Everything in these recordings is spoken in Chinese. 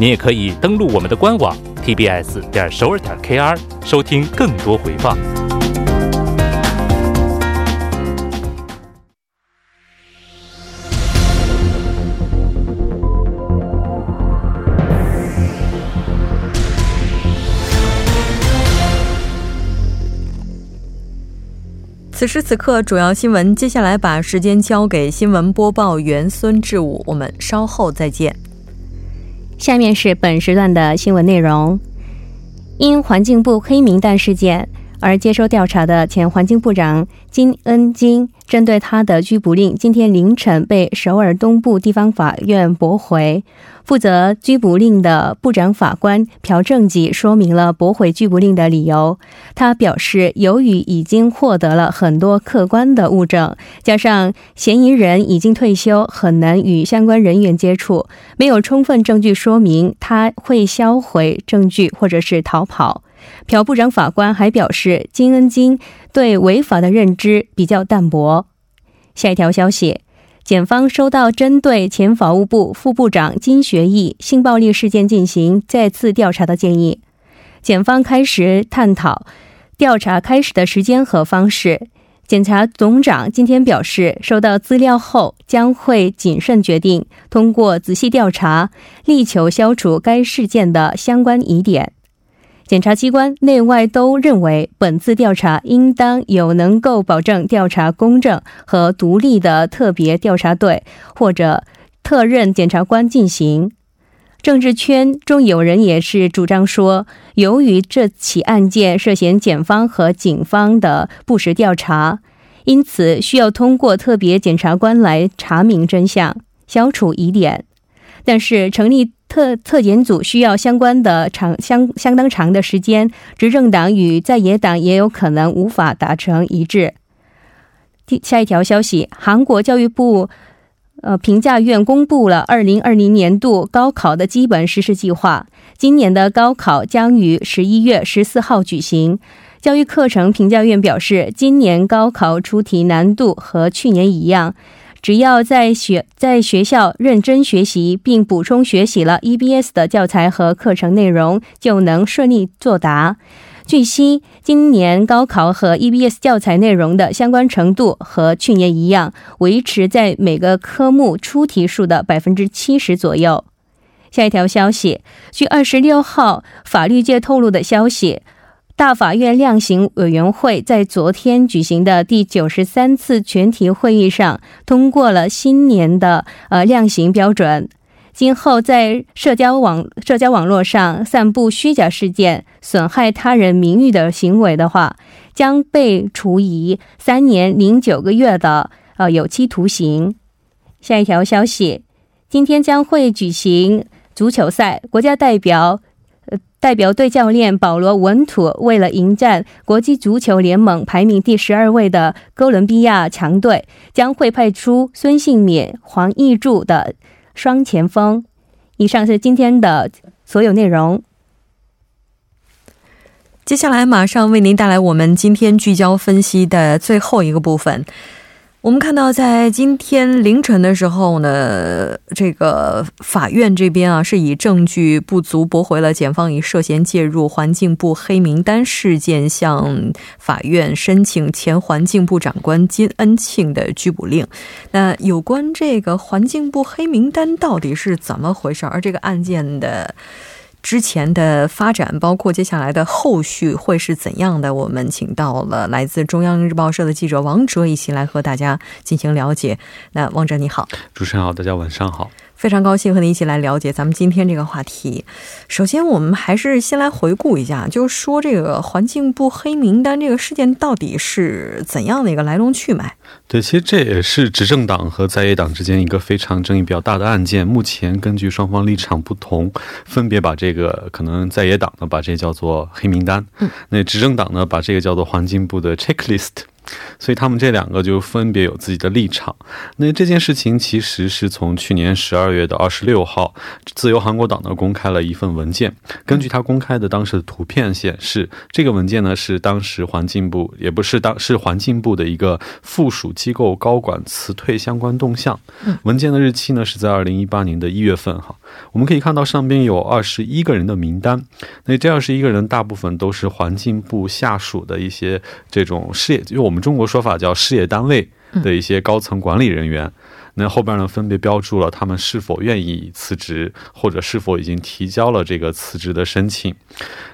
您也可以登录我们的官网 tbs 点首尔点 kr 收听更多回放。此时此刻，主要新闻。接下来把时间交给新闻播报员孙志武，我们稍后再见。下面是本时段的新闻内容。因环境部黑名单事件而接受调查的前环境部长金恩金，针对他的拘捕令，今天凌晨被首尔东部地方法院驳回。负责拘捕令的部长法官朴正吉说明了驳回拘捕令的理由。他表示，由于已经获得了很多客观的物证，加上嫌疑人已经退休，很难与相关人员接触，没有充分证据说明他会销毁证据或者是逃跑。朴部长法官还表示，金恩金对违法的认知比较淡薄。下一条消息。检方收到针对前法务部副部长金学义性暴力事件进行再次调查的建议，检方开始探讨调查开始的时间和方式。检察总长今天表示，收到资料后将会谨慎决定，通过仔细调查，力求消除该事件的相关疑点。检察机关内外都认为，本次调查应当有能够保证调查公正和独立的特别调查队或者特任检察官进行。政治圈中有人也是主张说，由于这起案件涉嫌检方和警方的不实调查，因此需要通过特别检察官来查明真相，消除疑点。但是成立。特特检组需要相关的长相相当长的时间，执政党与在野党也有可能无法达成一致。第下一条消息，韩国教育部呃评价院公布了二零二零年度高考的基本实施计划。今年的高考将于十一月十四号举行。教育课程评价院表示，今年高考出题难度和去年一样。只要在学在学校认真学习，并补充学习了 EBS 的教材和课程内容，就能顺利作答。据悉，今年高考和 EBS 教材内容的相关程度和去年一样，维持在每个科目出题数的百分之七十左右。下一条消息，据二十六号法律界透露的消息。大法院量刑委员会在昨天举行的第九十三次全体会议上通过了新年的呃量刑标准。今后在社交网社交网络上散布虚假事件、损害他人名誉的行为的话，将被处以三年零九个月的呃有期徒刑。下一条消息，今天将会举行足球赛，国家代表。代表队教练保罗·文图为了迎战国际足球联盟排名第十二位的哥伦比亚强队，将会派出孙兴敏、黄义柱的双前锋。以上是今天的所有内容。接下来马上为您带来我们今天聚焦分析的最后一个部分。我们看到，在今天凌晨的时候呢，这个法院这边啊，是以证据不足驳回了检方以涉嫌介入环境部黑名单事件向法院申请前环境部长官金恩庆的拘捕令。那有关这个环境部黑名单到底是怎么回事？而这个案件的。之前的发展，包括接下来的后续会是怎样的，我们请到了来自中央日报社的记者王哲一起来和大家进行了解。那王哲你好，主持人好，大家晚上好。非常高兴和你一起来了解咱们今天这个话题。首先，我们还是先来回顾一下，就是说这个环境部黑名单这个事件到底是怎样的一个来龙去脉？对，其实这也是执政党和在野党之间一个非常争议比较大的案件。目前根据双方立场不同，分别把这个可能在野党呢把这叫做黑名单，嗯，那执政党呢把这个叫做环境部的 checklist。所以他们这两个就分别有自己的立场。那这件事情其实是从去年十二月的二十六号，自由韩国党呢公开了一份文件。根据他公开的当时的图片显示，这个文件呢是当时环境部，也不是当是环境部的一个附属机构高管辞退相关动向。文件的日期呢是在二零一八年的一月份。哈，我们可以看到上边有二十一个人的名单。那这二十一个人大部分都是环境部下属的一些这种事业，就我们。中国说法叫事业单位的一些高层管理人员，那后边呢分别标注了他们是否愿意辞职，或者是否已经提交了这个辞职的申请。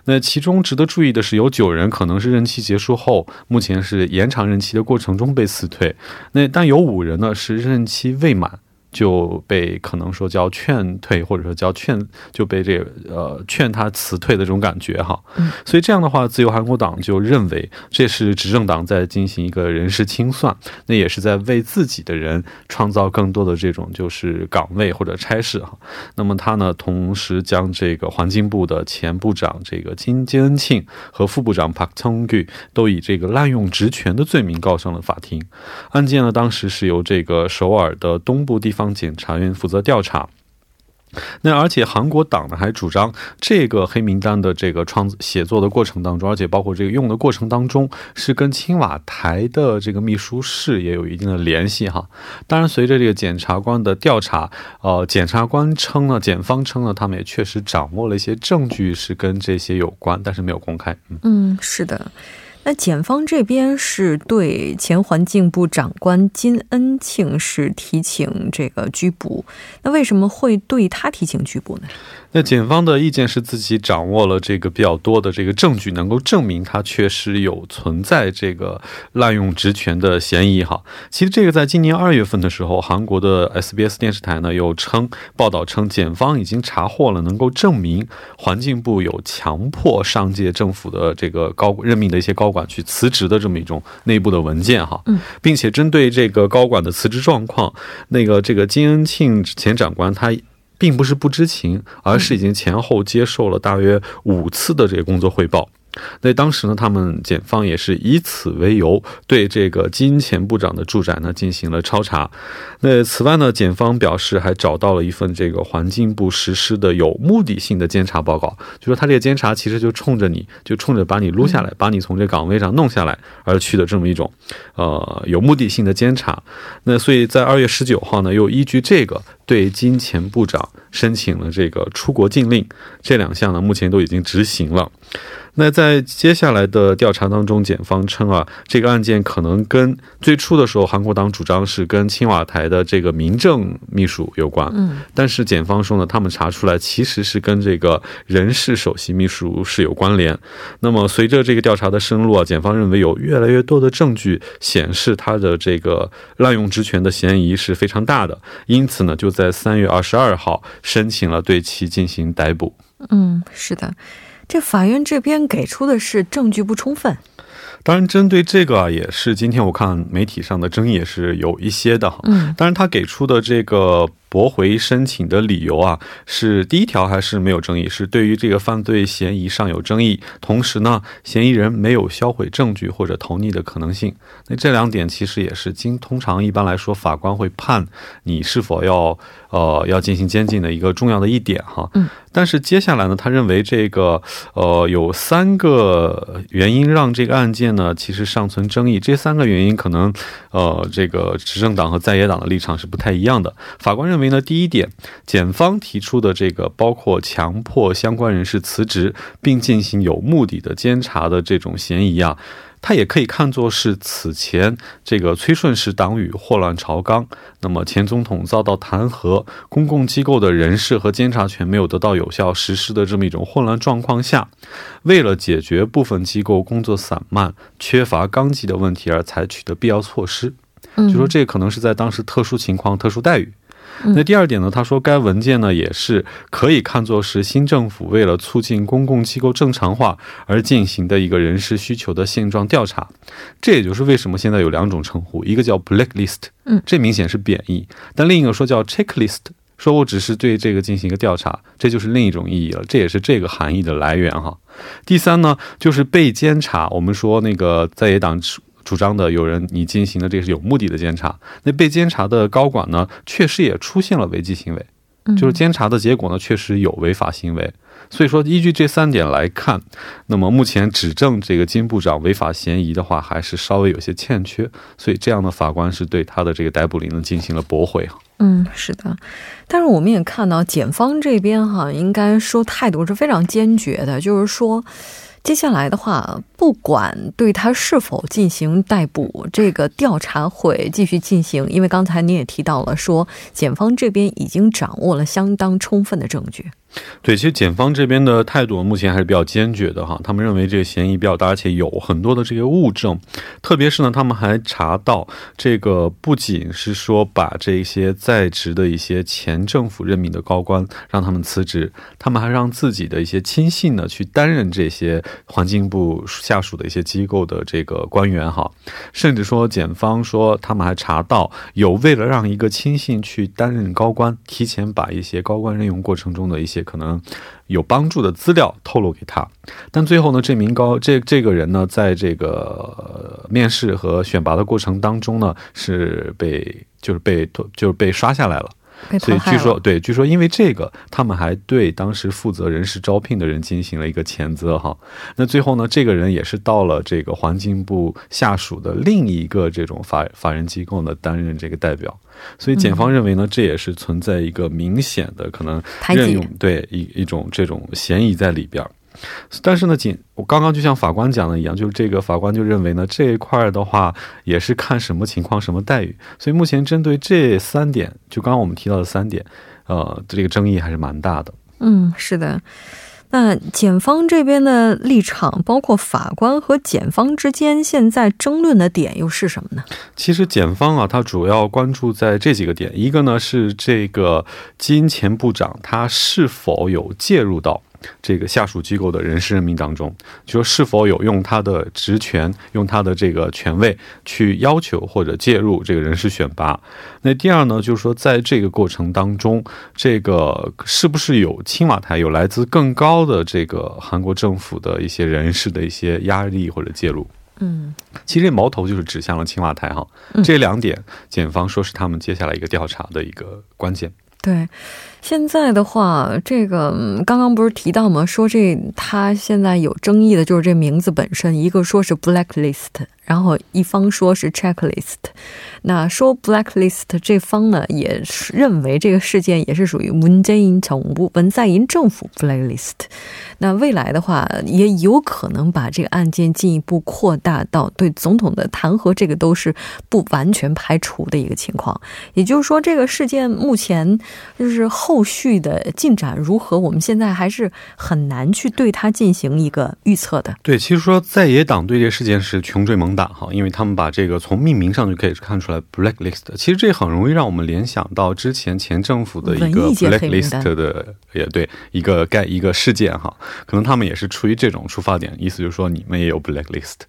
那其中值得注意的是，有九人可能是任期结束后，目前是延长任期的过程中被辞退。那但有五人呢是任期未满。就被可能说叫劝退，或者说叫劝，就被这个呃劝他辞退的这种感觉哈。所以这样的话，自由韩国党就认为这是执政党在进行一个人事清算，那也是在为自己的人创造更多的这种就是岗位或者差事哈。那么他呢，同时将这个环境部的前部长这个金金恩庆和副部长 Park Chung Gu 都以这个滥用职权的罪名告上了法庭。案件呢，当时是由这个首尔的东部地方。当检察院负责调查。那而且韩国党呢还主张，这个黑名单的这个创写作的过程当中，而且包括这个用的过程当中，是跟青瓦台的这个秘书室也有一定的联系哈。当然，随着这个检察官的调查，呃，检察官称呢，检方称呢，他们也确实掌握了一些证据是跟这些有关，但是没有公开。嗯嗯，是的。那检方这边是对前环境部长官金恩庆是提请这个拘捕，那为什么会对他提请拘捕呢？那检方的意见是自己掌握了这个比较多的这个证据，能够证明他确实有存在这个滥用职权的嫌疑。哈，其实这个在今年二月份的时候，韩国的 SBS 电视台呢又称报道称，检方已经查获了能够证明环境部有强迫上届政府的这个高任命的一些高管去辞职的这么一种内部的文件。哈，嗯，并且针对这个高管的辞职状况，那个这个金恩庆前长官他。并不是不知情，而是已经前后接受了大约五次的这个工作汇报。那当时呢，他们检方也是以此为由，对这个金钱部长的住宅呢进行了抄查。那此外呢，检方表示还找到了一份这个环境部实施的有目的性的监察报告，就说他这个监察其实就冲着你就冲着把你撸下来，把你从这岗位上弄下来而去的这么一种呃有目的性的监察。那所以在二月十九号呢，又依据这个对金钱部长申请了这个出国禁令，这两项呢目前都已经执行了。那在接下来的调查当中，检方称啊，这个案件可能跟最初的时候韩国党主张是跟青瓦台的这个民政秘书有关，嗯，但是检方说呢，他们查出来其实是跟这个人事首席秘书是有关联。那么随着这个调查的深入啊，检方认为有越来越多的证据显示他的这个滥用职权的嫌疑是非常大的，因此呢，就在三月二十二号申请了对其进行逮捕。嗯，是的。这法院这边给出的是证据不充分。当然，针对这个啊，也是今天我看媒体上的争议也是有一些的哈。嗯，当然他给出的这个。驳回申请的理由啊，是第一条还是没有争议？是对于这个犯罪嫌疑尚有争议，同时呢，嫌疑人没有销毁证据或者逃匿的可能性。那这两点其实也是经通常一般来说法官会判你是否要呃要进行监禁的一个重要的一点哈。嗯。但是接下来呢，他认为这个呃有三个原因让这个案件呢其实尚存争议。这三个原因可能呃这个执政党和在野党的立场是不太一样的。法官认为。呢，第一点，检方提出的这个包括强迫相关人士辞职，并进行有目的的监察的这种嫌疑啊。它也可以看作是此前这个崔顺实党羽祸乱朝纲，那么前总统遭到弹劾，公共机构的人事和监察权没有得到有效实施的这么一种混乱状况下，为了解决部分机构工作散漫、缺乏纲纪的问题而采取的必要措施。就说这可能是在当时特殊情况、特殊待遇。那第二点呢？他说，该文件呢也是可以看作是新政府为了促进公共机构正常化而进行的一个人事需求的现状调查。这也就是为什么现在有两种称呼，一个叫 blacklist，嗯，这明显是贬义；但另一个说叫 checklist，说我只是对这个进行一个调查，这就是另一种意义了。这也是这个含义的来源哈。第三呢，就是被监察。我们说那个在野党。主张的有人，你进行的这是有目的的监察。那被监察的高管呢，确实也出现了违纪行为，就是监察的结果呢，确实有违法行为。所以说，依据这三点来看，那么目前指证这个金部长违法嫌疑的话，还是稍微有些欠缺。所以这样的法官是对他的这个逮捕令呢进行了驳回。嗯，是的。但是我们也看到检方这边哈，应该说态度是非常坚决的，就是说。接下来的话，不管对他是否进行逮捕，这个调查会继续进行。因为刚才你也提到了，说检方这边已经掌握了相当充分的证据。对，其实检方这边的态度目前还是比较坚决的哈，他们认为这个嫌疑比较大，而且有很多的这个物证，特别是呢，他们还查到这个不仅是说把这些在职的一些前政府任命的高官让他们辞职，他们还让自己的一些亲信呢去担任这些环境部下属的一些机构的这个官员哈，甚至说检方说他们还查到有为了让一个亲信去担任高官，提前把一些高官任用过程中的一些。可能有帮助的资料透露给他，但最后呢，这名高这这个人呢，在这个面试和选拔的过程当中呢，是被就是被就是被刷下来了。所以据说，对，据说因为这个，他们还对当时负责人事招聘的人进行了一个谴责哈。那最后呢，这个人也是到了这个环境部下属的另一个这种法法人机构呢担任这个代表。所以检方认为呢，这也是存在一个明显的可能任用对一一种这种嫌疑在里边。但是呢，仅我刚刚就像法官讲的一样，就是这个法官就认为呢，这一块的话也是看什么情况、什么待遇。所以目前针对这三点，就刚刚我们提到的三点，呃，这个争议还是蛮大的。嗯，是的。那检方这边的立场，包括法官和检方之间现在争论的点又是什么呢？其实检方啊，他主要关注在这几个点，一个呢是这个金钱部长他是否有介入到。这个下属机构的人事任命当中，就说是否有用他的职权、用他的这个权位去要求或者介入这个人事选拔。那第二呢，就是说在这个过程当中，这个是不是有青瓦台有来自更高的这个韩国政府的一些人事的一些压力或者介入？嗯，其实矛头就是指向了青瓦台哈。这两点，检方说是他们接下来一个调查的一个关键。对。现在的话，这个刚刚不是提到吗？说这他现在有争议的就是这名字本身，一个说是 blacklist，然后一方说是 checklist。那说 blacklist 这方呢，也是认为这个事件也是属于文在寅政府文在寅政府 blacklist。那未来的话，也有可能把这个案件进一步扩大到对总统的弹劾，这个都是不完全排除的一个情况。也就是说，这个事件目前就是后。续的进展如何？我们现在还是很难去对它进行一个预测的。对，其实说在野党对这个事件是穷追猛打哈，因为他们把这个从命名上就可以看出来 blacklist。其实这很容易让我们联想到之前前政府的一个 blacklist 的，也对一个概一个事件哈，可能他们也是出于这种出发点，意思就是说你们也有 blacklist。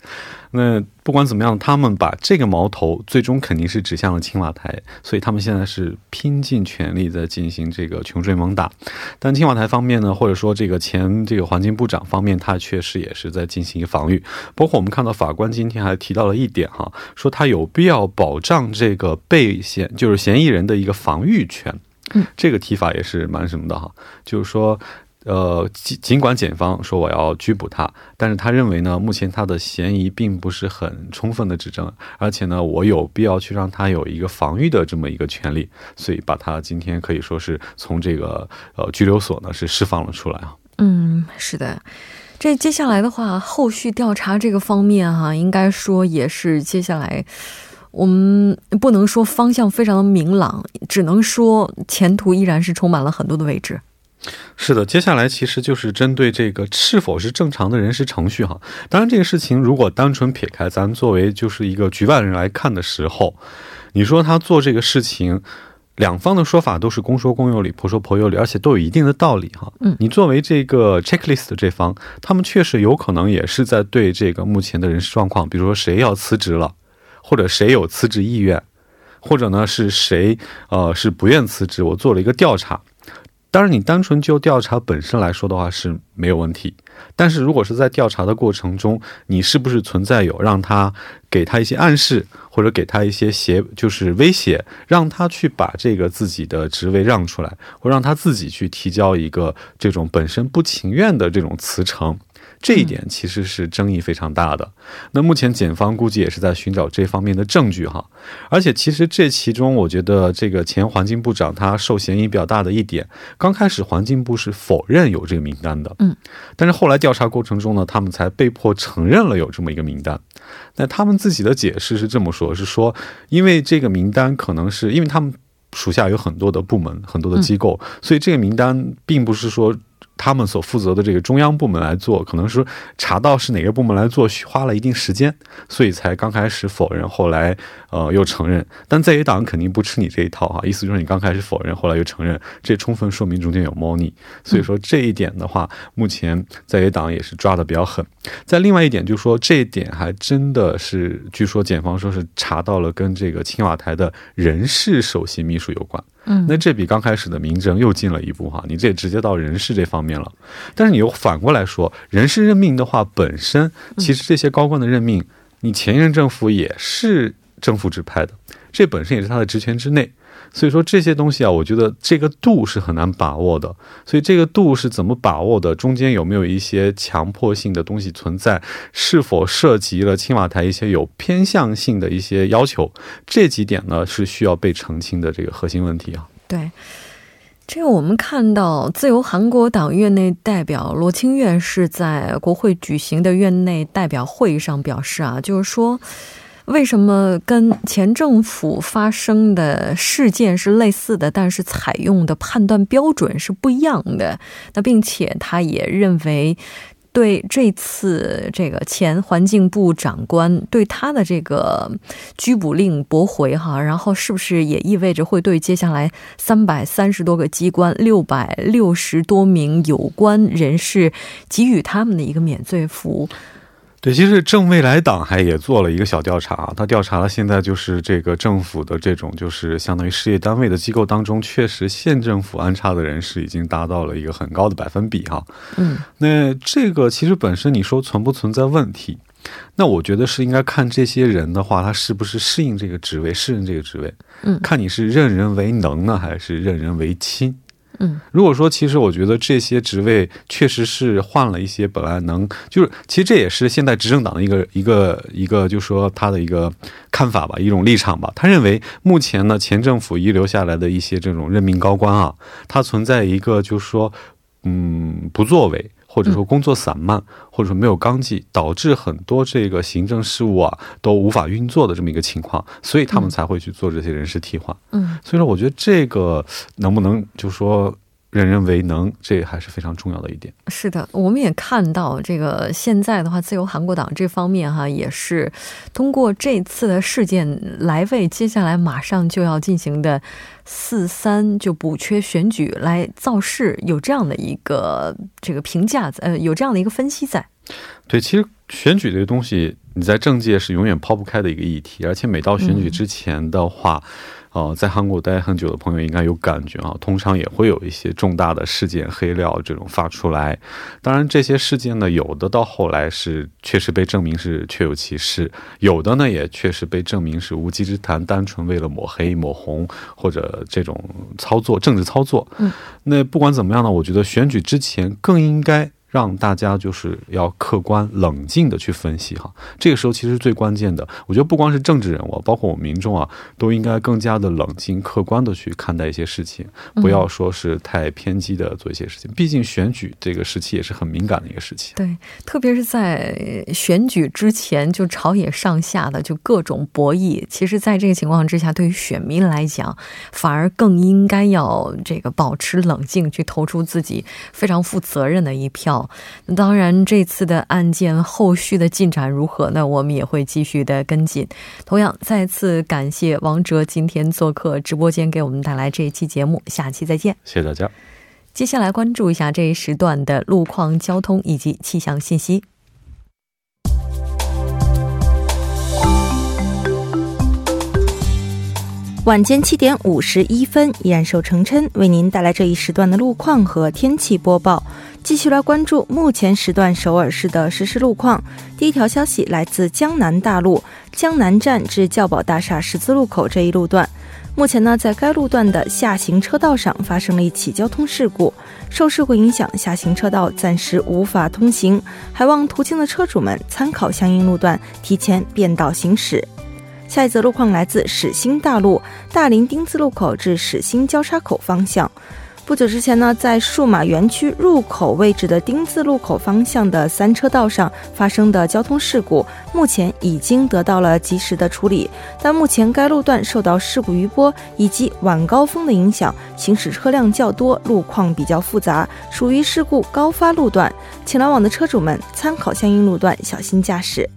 那不管怎么样，他们把这个矛头最终肯定是指向了青瓦台，所以他们现在是拼尽全力在进行这个穷追猛打。但青瓦台方面呢，或者说这个前这个环境部长方面，他确实也是在进行防御。包括我们看到法官今天还提到了一点哈，说他有必要保障这个被嫌就是嫌疑人的一个防御权。嗯，这个提法也是蛮什么的哈，就是说。呃，尽尽管检方说我要拘捕他，但是他认为呢，目前他的嫌疑并不是很充分的指证，而且呢，我有必要去让他有一个防御的这么一个权利，所以把他今天可以说是从这个呃拘留所呢是释放了出来啊。嗯，是的。这接下来的话，后续调查这个方面哈，应该说也是接下来我们不能说方向非常的明朗，只能说前途依然是充满了很多的未知。是的，接下来其实就是针对这个是否是正常的人事程序哈。当然，这个事情如果单纯撇开咱作为就是一个局外人来看的时候，你说他做这个事情，两方的说法都是公说公有理，婆说婆有理，而且都有一定的道理哈。嗯，你作为这个 checklist 这方，他们确实有可能也是在对这个目前的人事状况，比如说谁要辞职了，或者谁有辞职意愿，或者呢是谁呃是不愿辞职，我做了一个调查。当然，你单纯就调查本身来说的话是没有问题。但是如果是在调查的过程中，你是不是存在有让他给他一些暗示，或者给他一些胁，就是威胁，让他去把这个自己的职位让出来，或让他自己去提交一个这种本身不情愿的这种辞呈？这一点其实是争议非常大的。那目前检方估计也是在寻找这方面的证据哈。而且其实这其中，我觉得这个前环境部长他受嫌疑比较大的一点，刚开始环境部是否认有这个名单的，嗯，但是后来调查过程中呢，他们才被迫承认了有这么一个名单。那他们自己的解释是这么说，是说因为这个名单可能是因为他们属下有很多的部门、很多的机构，所以这个名单并不是说。他们所负责的这个中央部门来做，可能是查到是哪个部门来做，花了一定时间，所以才刚开始否认，后来呃又承认。但在野党肯定不吃你这一套哈，意思就是你刚开始否认，后来又承认，这充分说明中间有猫腻。所以说这一点的话，目前在野党也是抓的比较狠。在另外一点，就是说这一点还真的是，据说检方说是查到了跟这个青瓦台的人事首席秘书有关。嗯，那这比刚开始的民政又进了一步哈，你这直接到人事这方面了。但是你又反过来说，人事任命的话，本身其实这些高官的任命，你前任政府也是政府指派的，这本身也是他的职权之内。所以说这些东西啊，我觉得这个度是很难把握的。所以这个度是怎么把握的？中间有没有一些强迫性的东西存在？是否涉及了青瓦台一些有偏向性的一些要求？这几点呢是需要被澄清的这个核心问题啊。对，这个我们看到自由韩国党院内代表罗清月是在国会举行的院内代表会议上表示啊，就是说。为什么跟前政府发生的事件是类似的，但是采用的判断标准是不一样的？那并且他也认为，对这次这个前环境部长官对他的这个拘捕令驳回哈，然后是不是也意味着会对接下来三百三十多个机关、六百六十多名有关人士给予他们的一个免罪符？对，其实正未来党还也做了一个小调查，他调查了现在就是这个政府的这种就是相当于事业单位的机构当中，确实县政府安插的人士已经达到了一个很高的百分比哈。嗯，那这个其实本身你说存不存在问题？那我觉得是应该看这些人的话，他是不是适应这个职位，适应这个职位。嗯，看你是任人为能呢，还是任人为亲？嗯，如果说其实我觉得这些职位确实是换了一些本来能，就是其实这也是现在执政党的一个一个一个，就说他的一个看法吧，一种立场吧。他认为目前呢，前政府遗留下来的一些这种任命高官啊，他存在一个就是说，嗯，不作为。或者说工作散漫，或者说没有纲纪，导致很多这个行政事务啊都无法运作的这么一个情况，所以他们才会去做这些人事替换。嗯，所以说我觉得这个能不能就说。任人为能，这还是非常重要的一点。是的，我们也看到这个现在的话，自由韩国党这方面哈，也是通过这次的事件来为接下来马上就要进行的四三就补缺选举来造势，有这样的一个这个评价，呃，有这样的一个分析在。对，其实选举这个东西，你在政界是永远抛不开的一个议题，而且每到选举之前的话。哦，在韩国待很久的朋友应该有感觉啊，通常也会有一些重大的事件黑料这种发出来。当然，这些事件呢，有的到后来是确实被证明是确有其事，有的呢也确实被证明是无稽之谈，单纯为了抹黑、抹红或者这种操作、政治操作。嗯，那不管怎么样呢，我觉得选举之前更应该。让大家就是要客观冷静的去分析哈。这个时候其实最关键的，我觉得不光是政治人物，包括我们民众啊，都应该更加的冷静、客观的去看待一些事情，不要说是太偏激的做一些事情。毕竟选举这个时期也是很敏感的一个时期。对，特别是在选举之前，就朝野上下的就各种博弈。其实，在这个情况之下，对于选民来讲，反而更应该要这个保持冷静，去投出自己非常负责任的一票。当然，这次的案件后续的进展如何呢？我们也会继续的跟进。同样，再次感谢王哲今天做客直播间，给我们带来这一期节目。下期再见，谢谢大家。接下来关注一下这一时段的路况、交通以及气象信息。晚间七点五十一分，依然受成琛为您带来这一时段的路况和天气播报。继续来关注目前时段首尔市的实时路况。第一条消息来自江南大路江南站至教宝大厦十字路口这一路段。目前呢，在该路段的下行车道上发生了一起交通事故，受事故影响，下行车道暂时无法通行，还望途经的车主们参考相应路段，提前变道行驶。下一则路况来自始兴大路大林丁字路口至始兴交叉口方向。不久之前呢，在数码园区入口位置的丁字路口方向的三车道上发生的交通事故，目前已经得到了及时的处理。但目前该路段受到事故余波以及晚高峰的影响，行驶车辆较多，路况比较复杂，属于事故高发路段，请来往的车主们参考相应路段，小心驾驶。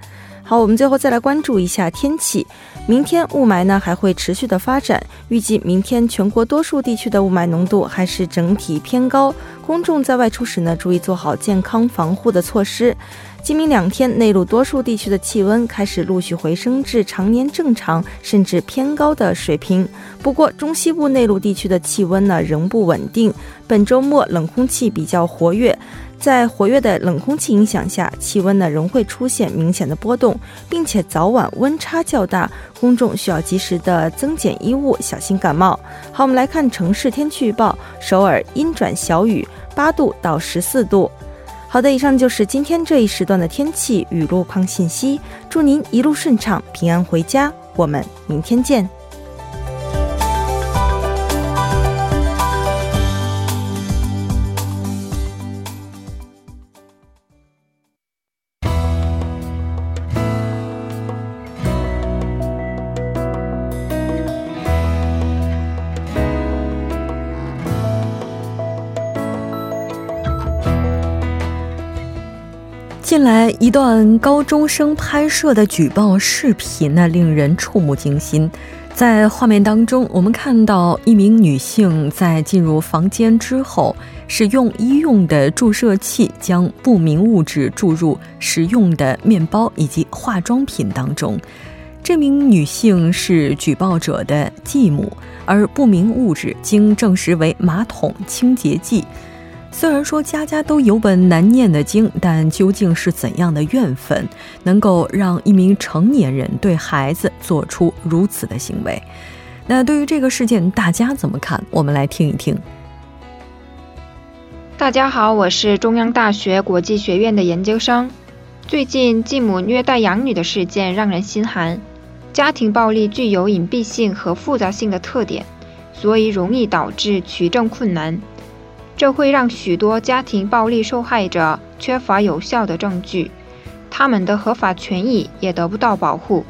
好，我们最后再来关注一下天气。明天雾霾呢还会持续的发展，预计明天全国多数地区的雾霾浓度还是整体偏高。公众在外出时呢，注意做好健康防护的措施。今明两天，内陆多数地区的气温开始陆续回升至常年正常甚至偏高的水平。不过，中西部内陆地区的气温呢仍不稳定。本周末冷空气比较活跃。在活跃的冷空气影响下，气温呢仍会出现明显的波动，并且早晚温差较大，公众需要及时的增减衣物，小心感冒。好，我们来看城市天气预报：首尔阴转小雨，八度到十四度。好的，以上就是今天这一时段的天气与路况信息。祝您一路顺畅，平安回家。我们明天见。一段高中生拍摄的举报视频呢，令人触目惊心。在画面当中，我们看到一名女性在进入房间之后，使用医用的注射器将不明物质注入食用的面包以及化妆品当中。这名女性是举报者的继母，而不明物质经证实为马桶清洁剂。虽然说家家都有本难念的经，但究竟是怎样的怨愤，能够让一名成年人对孩子做出如此的行为？那对于这个事件，大家怎么看？我们来听一听。大家好，我是中央大学国际学院的研究生。最近继母虐待养女的事件让人心寒。家庭暴力具有隐蔽性和复杂性的特点，所以容易导致取证困难。这会让许多家庭暴力受害者缺乏有效的证据，他们的合法权益也得不到保护。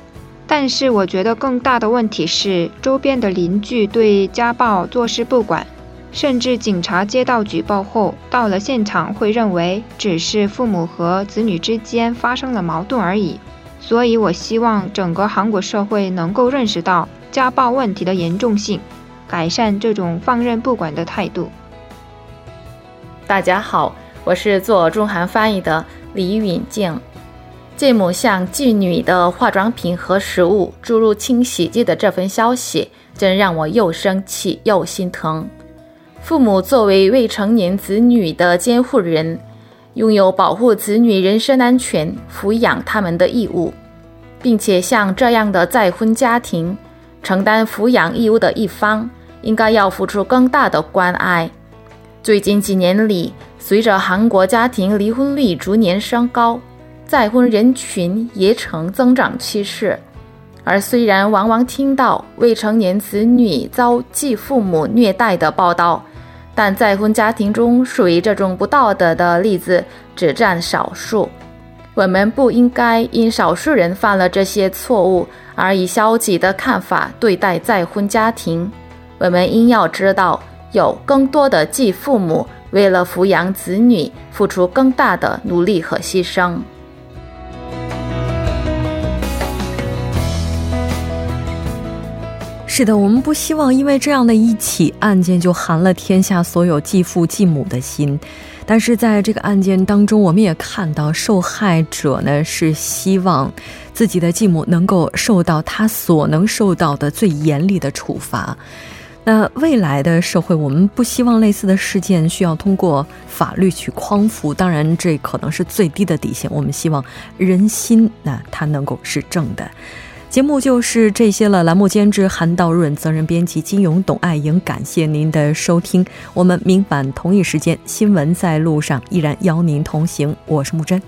但是，我觉得更大的问题是，周边的邻居对家暴坐视不管，甚至警察接到举报后，到了现场会认为只是父母和子女之间发生了矛盾而已。所以，我希望整个韩国社会能够认识到家暴问题的严重性，改善这种放任不管的态度。大家好，我是做中韩翻译的李允静。继母向继女的化妆品和食物注入清洗剂的这份消息，真让我又生气又心疼。父母作为未成年子女的监护人，拥有保护子女人身安全、抚养他们的义务，并且像这样的再婚家庭，承担抚养义务的一方，应该要付出更大的关爱。最近几年里，随着韩国家庭离婚率逐年升高，再婚人群也呈增长趋势。而虽然往往听到未成年子女遭继父母虐待的报道，但再婚家庭中属于这种不道德的例子只占少数。我们不应该因少数人犯了这些错误而以消极的看法对待再婚家庭。我们应要知道，有更多的继父母为了抚养子女付出更大的努力和牺牲。是的，我们不希望因为这样的一起案件就寒了天下所有继父继母的心。但是在这个案件当中，我们也看到受害者呢是希望自己的继母能够受到他所能受到的最严厉的处罚。那未来的社会，我们不希望类似的事件需要通过法律去匡扶。当然，这可能是最低的底线。我们希望人心那它能够是正的。节目就是这些了。栏目监制韩道润，责任编辑金勇、董爱莹。感谢您的收听。我们明晚同一时间，新闻在路上依然邀您同行。我是木真。